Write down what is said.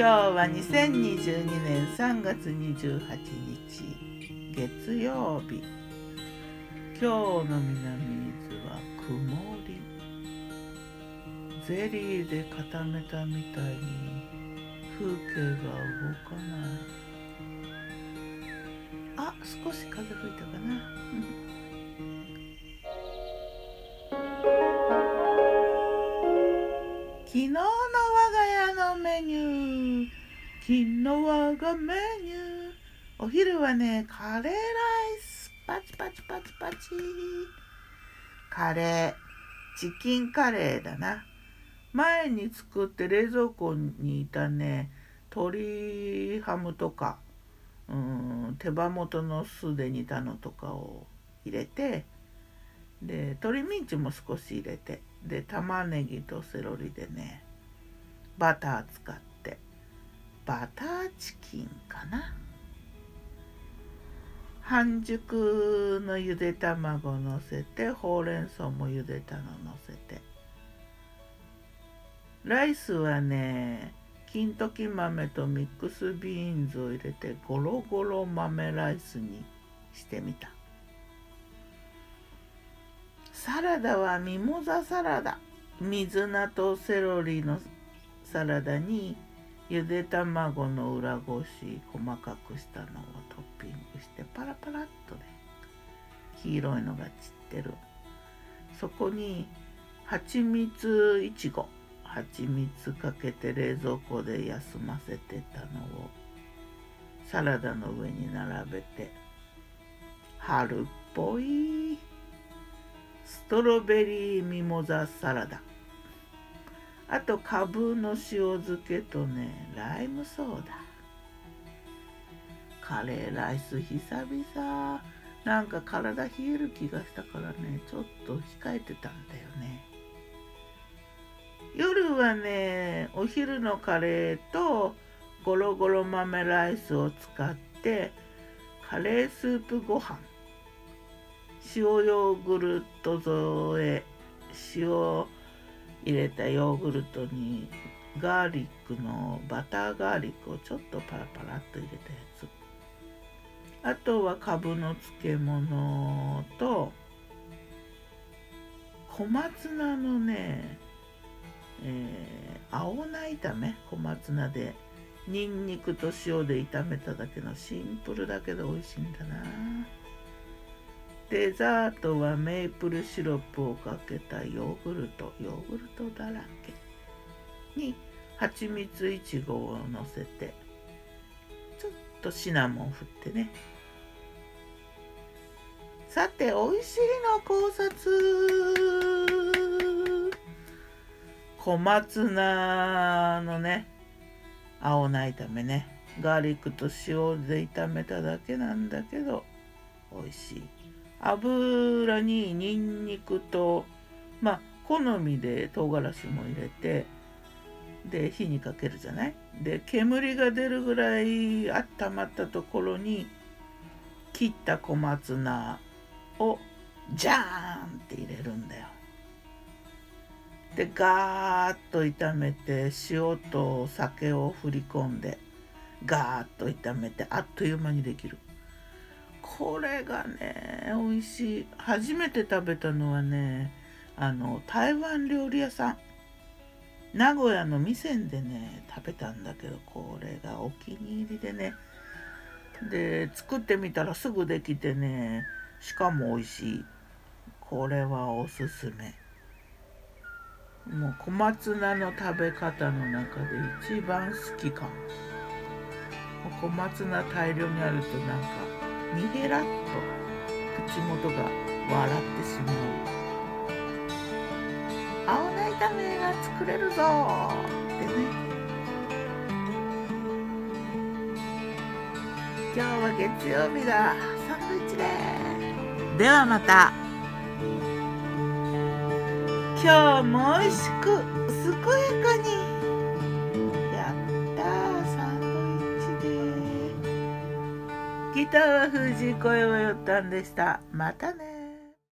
今日は2022年3月28日月曜日。今日の南伊豆は曇り。ゼリーで固めたみたいに風景が動かない。あ少し風吹いた。昨日我がメニューお昼はねカレーライス。パチパチパチパチ。カレー。チキンカレーだな。前に作って冷蔵庫にいたね鶏ハムとか。うん手羽元の酢で煮たのとかを入れて。で鶏ミンチも少し入れて。で玉ねぎとセロリでねバター使って。バターチキンかな。半熟のゆで卵のせてほうれん草もゆでたののせて。ライスはね金時豆とミックスビーンズを入れてゴロゴロ豆ライスにしてみた。サラダはミモザサラダ。水菜とセロリのサラダにゆで卵の裏ごし細かくしたのをトッピングしてパラパラっとね黄色いのが散ってる。そこに蜂蜜いちご蜂蜜かけて冷蔵庫で休ませてたのをサラダの上に並べて春っぽいストロベリーミモザサラダ。あとかぶの塩漬けとねライムソーダ。カレーライス久々。なんか体冷える気がしたからねちょっと控えてたんだよね。夜はねお昼のカレーとゴロゴロ豆ライスを使ってカレースープご飯。塩ヨーグルト添え塩入れたヨーグルトにガーリックのバターガーリックをちょっとパラパラっと入れたやつ。あとはかぶの漬物と小松菜のねえー、青菜炒め？小松菜で。にんにくと塩で炒めただけのシンプルだけど美味しいんだな。デザートはメープルシロップをかけたヨーグルトヨーグルトだらけに蜂蜜いちごをのせてちょっとシナモン振ってね。さて美味しいの考察。小松菜のね青菜炒めね。ガーリックと塩で炒めただけなんだけど美味しい。油にニンニクとまあ好みで唐辛子も入れてで火にかけるじゃない？で煙が出るぐらい温まったところに切った小松菜をジャーンって入れるんだよ。でガーッと炒めて塩と酒を振り込んでガーッと炒めてあっという間にできる。これがね美味しい。初めて食べたのはねあの台湾料理屋さん。名古屋の味仙でね食べたんだけどこれがお気に入りでね。で作ってみたらすぐできてねしかも美味しい。これはおすすめ。もう小松菜の食べ方の中で一番好きかも。小松菜大量にあるとなんかにへらっと口元が笑ってしまう。青菜炒めが作れるぞ。ってね。今日は月曜日だ。サンドイッチでではまた。今日も美味しく健やかに。ギターは藤井声をよったんでした。またね。